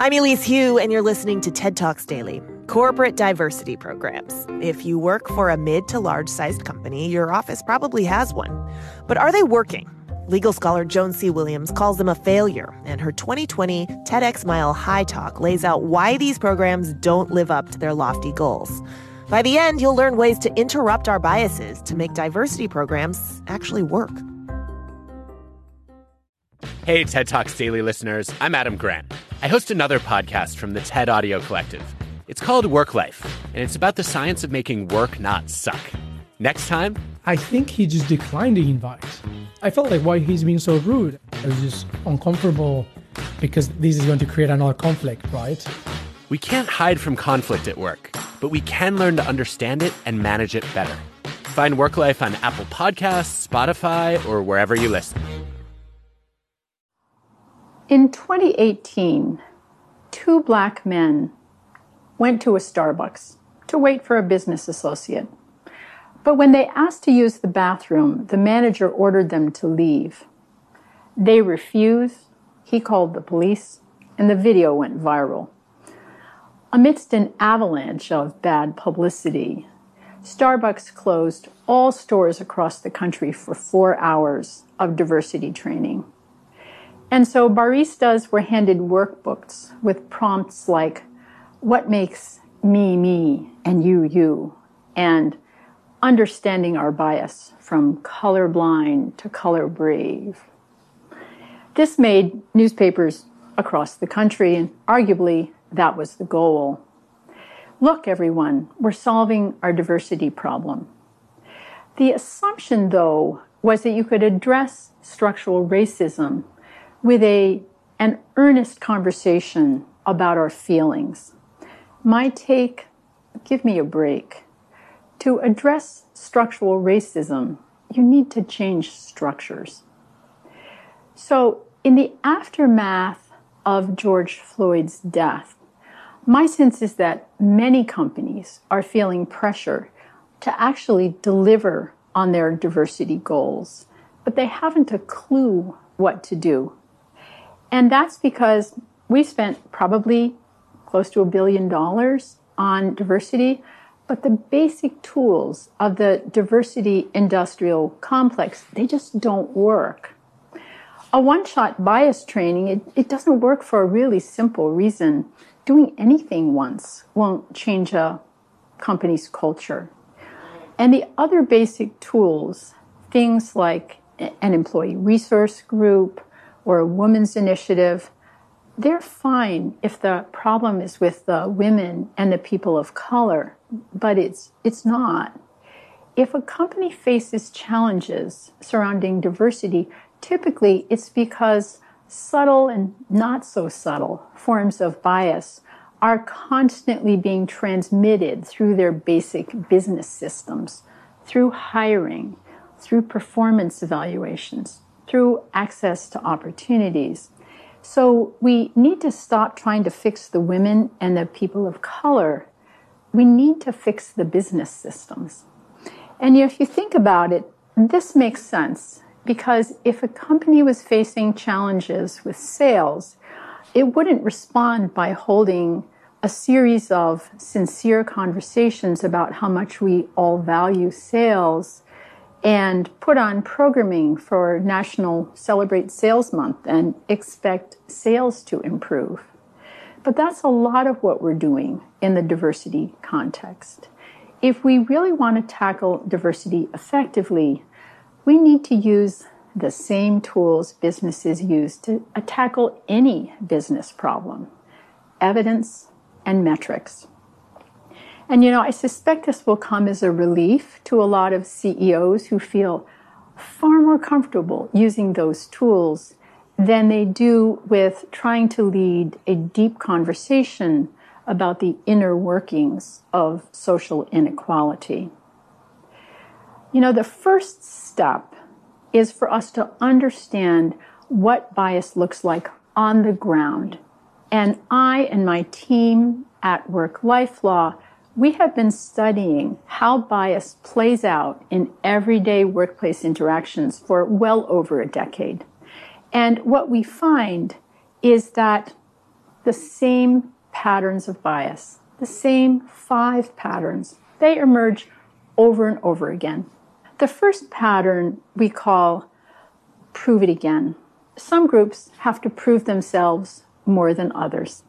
I'm Elise Hu, and you're listening to TED Talks Daily Corporate Diversity Programs. If you work for a mid to large sized company, your office probably has one. But are they working? Legal scholar Joan C. Williams calls them a failure, and her 2020 TEDx Mile High Talk lays out why these programs don't live up to their lofty goals. By the end, you'll learn ways to interrupt our biases to make diversity programs actually work. Hey, TED Talks Daily listeners, I'm Adam Grant. I host another podcast from the TED Audio Collective. It's called Work Life, and it's about the science of making work not suck. Next time, I think he just declined the invite. I felt like why he's being so rude. I was just uncomfortable because this is going to create another conflict, right? We can't hide from conflict at work, but we can learn to understand it and manage it better. Find Work Life on Apple Podcasts, Spotify, or wherever you listen. In 2018, two black men went to a Starbucks to wait for a business associate. But when they asked to use the bathroom, the manager ordered them to leave. They refused, he called the police, and the video went viral. Amidst an avalanche of bad publicity, Starbucks closed all stores across the country for four hours of diversity training. And so baristas were handed workbooks with prompts like, What makes me me and you you? And understanding our bias from colorblind to color brave. This made newspapers across the country, and arguably that was the goal. Look, everyone, we're solving our diversity problem. The assumption, though, was that you could address structural racism with a, an earnest conversation about our feelings. My take give me a break. To address structural racism, you need to change structures. So, in the aftermath of George Floyd's death, my sense is that many companies are feeling pressure to actually deliver on their diversity goals, but they haven't a clue what to do. And that's because we spent probably close to a billion dollars on diversity, but the basic tools of the diversity industrial complex, they just don't work. A one shot bias training, it, it doesn't work for a really simple reason. Doing anything once won't change a company's culture. And the other basic tools, things like an employee resource group, or a woman's initiative, they're fine if the problem is with the women and the people of color, but it's, it's not. If a company faces challenges surrounding diversity, typically it's because subtle and not so subtle forms of bias are constantly being transmitted through their basic business systems, through hiring, through performance evaluations through access to opportunities. So we need to stop trying to fix the women and the people of color. We need to fix the business systems. And if you think about it, this makes sense because if a company was facing challenges with sales, it wouldn't respond by holding a series of sincere conversations about how much we all value sales and put on programming for National Celebrate Sales Month and expect sales to improve. But that's a lot of what we're doing in the diversity context. If we really want to tackle diversity effectively, we need to use the same tools businesses use to uh, tackle any business problem evidence and metrics. And you know, I suspect this will come as a relief to a lot of CEOs who feel far more comfortable using those tools than they do with trying to lead a deep conversation about the inner workings of social inequality. You know, the first step is for us to understand what bias looks like on the ground. And I and my team at Work Life Law we have been studying how bias plays out in everyday workplace interactions for well over a decade. And what we find is that the same patterns of bias, the same five patterns. They emerge over and over again. The first pattern we call prove it again. Some groups have to prove themselves more than others.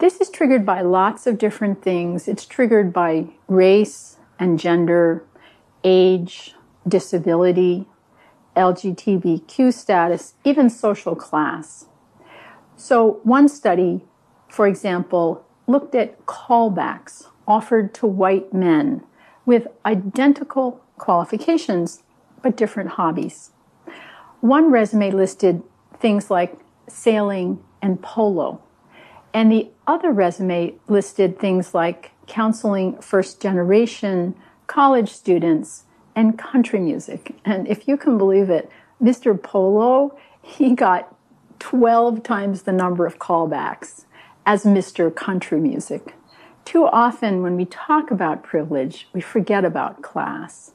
This is triggered by lots of different things. It's triggered by race and gender, age, disability, LGBTQ status, even social class. So, one study, for example, looked at callbacks offered to white men with identical qualifications but different hobbies. One resume listed things like sailing and polo, and the other resume listed things like counseling first generation college students and country music. And if you can believe it, Mr. Polo, he got 12 times the number of callbacks as Mr. Country Music. Too often, when we talk about privilege, we forget about class.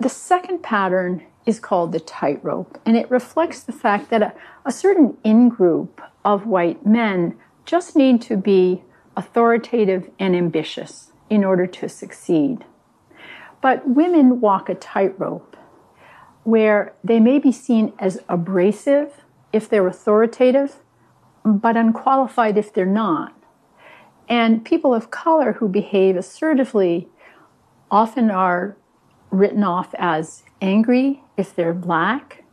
The second pattern is called the tightrope, and it reflects the fact that a, a certain in group of white men just need to be authoritative and ambitious in order to succeed. But women walk a tightrope where they may be seen as abrasive if they're authoritative, but unqualified if they're not. And people of color who behave assertively often are written off as angry if they're black,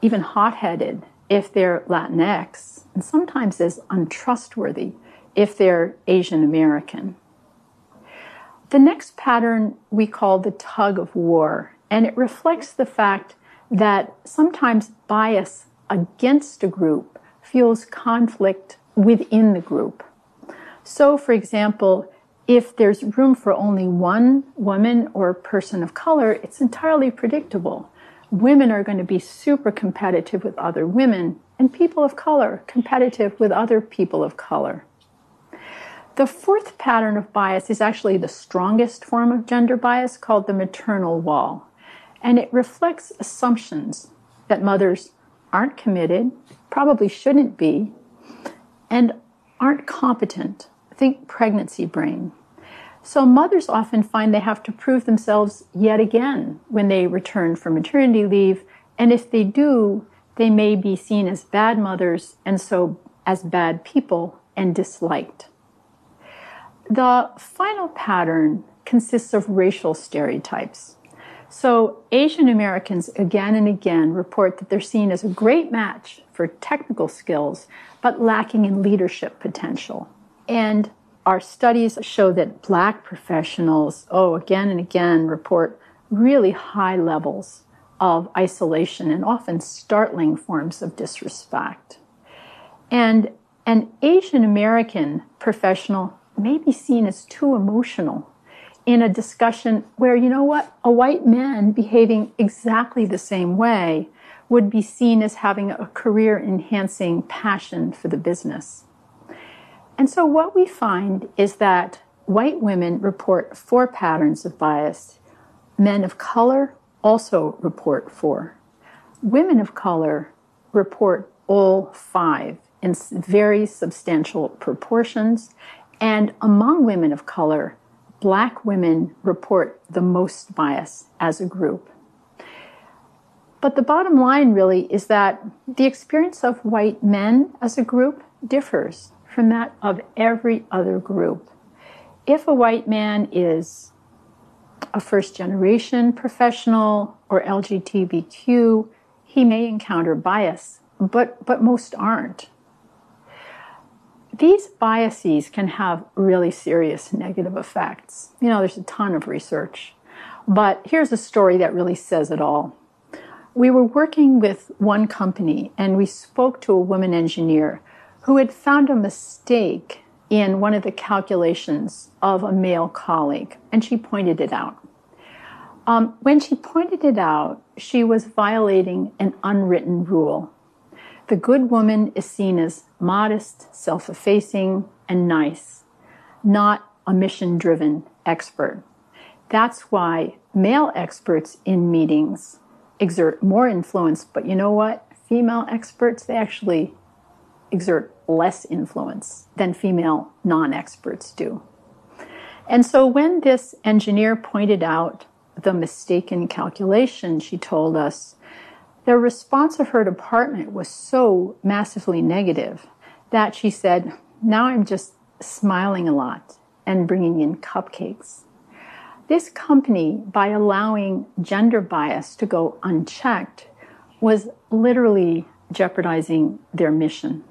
even hot headed if they're Latinx, and sometimes as untrustworthy if they're Asian American. The next pattern we call the tug of war, and it reflects the fact that sometimes bias against a group fuels conflict within the group. So, for example, if there's room for only one woman or person of color, it's entirely predictable. Women are going to be super competitive with other women, and people of color competitive with other people of color. The fourth pattern of bias is actually the strongest form of gender bias called the maternal wall. And it reflects assumptions that mothers aren't committed, probably shouldn't be, and aren't competent. Think pregnancy brain. So mothers often find they have to prove themselves yet again when they return from maternity leave. And if they do, they may be seen as bad mothers and so as bad people and disliked. The final pattern consists of racial stereotypes. So Asian Americans again and again report that they're seen as a great match for technical skills, but lacking in leadership potential. And our studies show that black professionals, oh, again and again, report really high levels of isolation and often startling forms of disrespect. And an Asian American professional may be seen as too emotional in a discussion where, you know what, a white man behaving exactly the same way would be seen as having a career enhancing passion for the business. And so what we find is that white women report four patterns of bias. Men of color also report four. Women of color report all five in very substantial proportions. And among women of color, black women report the most bias as a group. But the bottom line really is that the experience of white men as a group differs from that of every other group. If a white man is a first generation professional or LGBTQ, he may encounter bias, but, but most aren't. These biases can have really serious negative effects. You know, there's a ton of research, but here's a story that really says it all. We were working with one company and we spoke to a woman engineer who had found a mistake in one of the calculations of a male colleague, and she pointed it out. Um, when she pointed it out, she was violating an unwritten rule. The good woman is seen as modest, self effacing, and nice, not a mission driven expert. That's why male experts in meetings exert more influence, but you know what? Female experts, they actually exert less influence than female non experts do. And so when this engineer pointed out the mistaken calculation, she told us the response of her department was so massively negative that she said, Now I'm just smiling a lot and bringing in cupcakes. This company, by allowing gender bias to go unchecked, was literally jeopardizing their mission.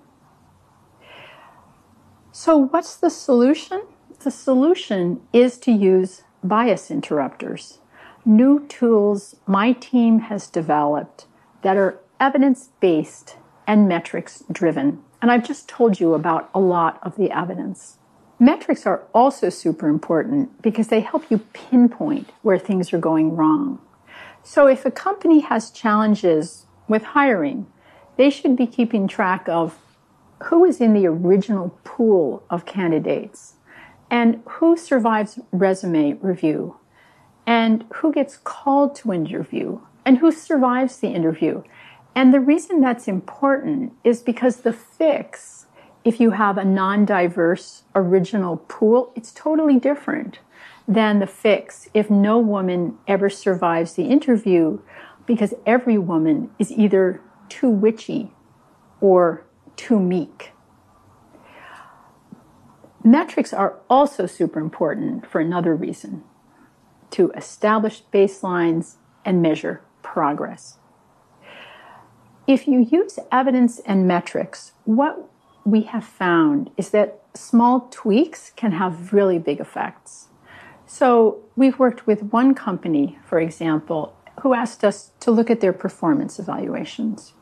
So, what's the solution? The solution is to use bias interrupters, new tools my team has developed that are evidence based and metrics driven. And I've just told you about a lot of the evidence. Metrics are also super important because they help you pinpoint where things are going wrong. So if a company has challenges with hiring, they should be keeping track of who is in the original pool of candidates? And who survives resume review? And who gets called to interview? And who survives the interview. And the reason that's important is because the fix if you have a non diverse original pool, it's totally different than the fix if no woman ever survives the interview because every woman is either too witchy or too meek. Metrics are also super important for another reason to establish baselines and measure progress. If you use evidence and metrics, what we have found is that small tweaks can have really big effects. So we've worked with one company, for example, who asked us to look at their performance evaluations.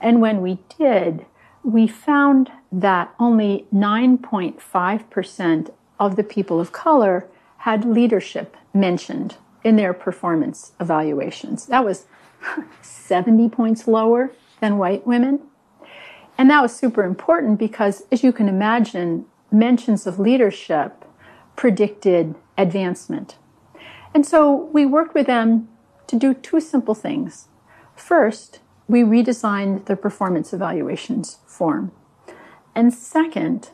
And when we did, we found that only 9.5% of the people of color had leadership mentioned in their performance evaluations. That was 70 points lower than white women. And that was super important because, as you can imagine, mentions of leadership predicted advancement. And so we worked with them to do two simple things. First, we redesigned the performance evaluations form. And second,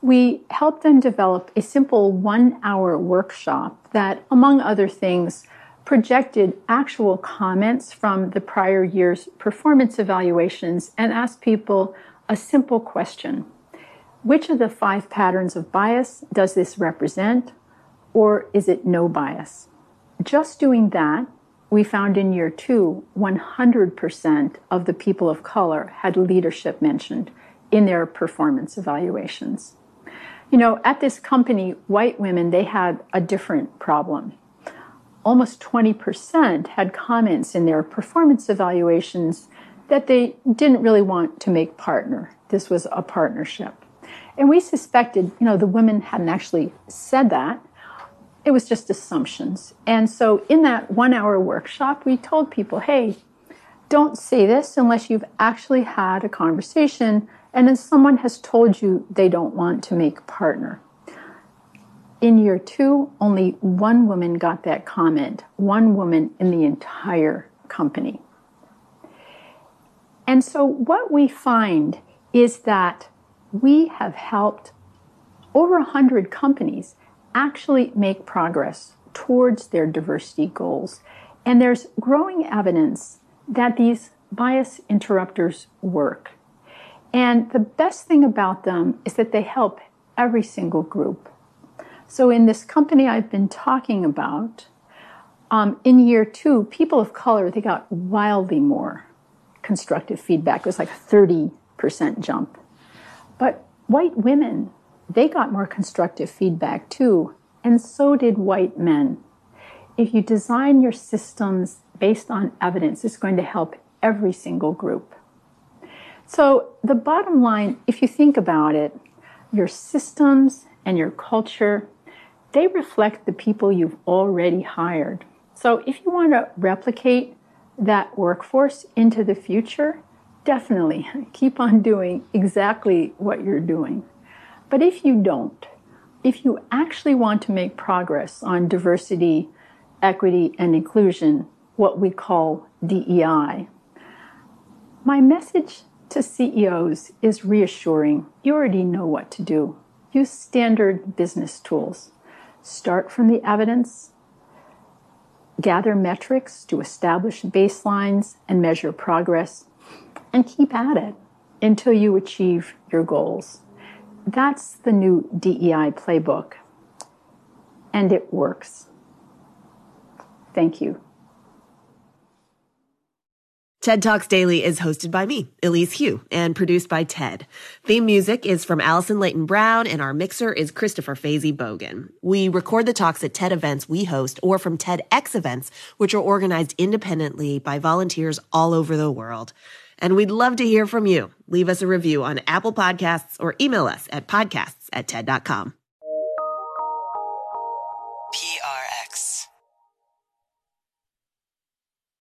we helped them develop a simple one hour workshop that, among other things, projected actual comments from the prior year's performance evaluations and asked people a simple question. Which of the five patterns of bias does this represent, or is it no bias? Just doing that, we found in year two, 100% of the people of color had leadership mentioned in their performance evaluations. You know, at this company, white women, they had a different problem. Almost 20% had comments in their performance evaluations that they didn't really want to make partner. This was a partnership. And we suspected, you know, the women hadn't actually said that. It was just assumptions. And so in that one hour workshop, we told people, hey, don't say this unless you've actually had a conversation and then someone has told you they don't want to make partner. In year two, only one woman got that comment, one woman in the entire company. And so what we find is that we have helped over 100 companies actually make progress towards their diversity goals. And there's growing evidence that these bias interrupters work. And the best thing about them is that they help every single group. So in this company I've been talking about, um, in year two, people of color, they got wildly more constructive feedback. It was like a 30% jump. But white women, they got more constructive feedback too, and so did white men. If you design your systems based on evidence, it's going to help every single group. So, the bottom line, if you think about it, your systems and your culture, they reflect the people you've already hired. So, if you want to replicate that workforce into the future, definitely keep on doing exactly what you're doing. But if you don't, if you actually want to make progress on diversity, equity, and inclusion, what we call DEI, my message to CEOs is reassuring. You already know what to do. Use standard business tools. Start from the evidence, gather metrics to establish baselines and measure progress, and keep at it until you achieve your goals. That's the new DEI playbook, and it works. Thank you. TED Talks Daily is hosted by me, Elise Hu, and produced by TED. Theme music is from Allison Leyton-Brown, and our mixer is Christopher Faizey-Bogan. We record the talks at TED events we host or from TEDx events, which are organized independently by volunteers all over the world. And we'd love to hear from you. Leave us a review on Apple Podcasts or email us at podcasts at TED.com.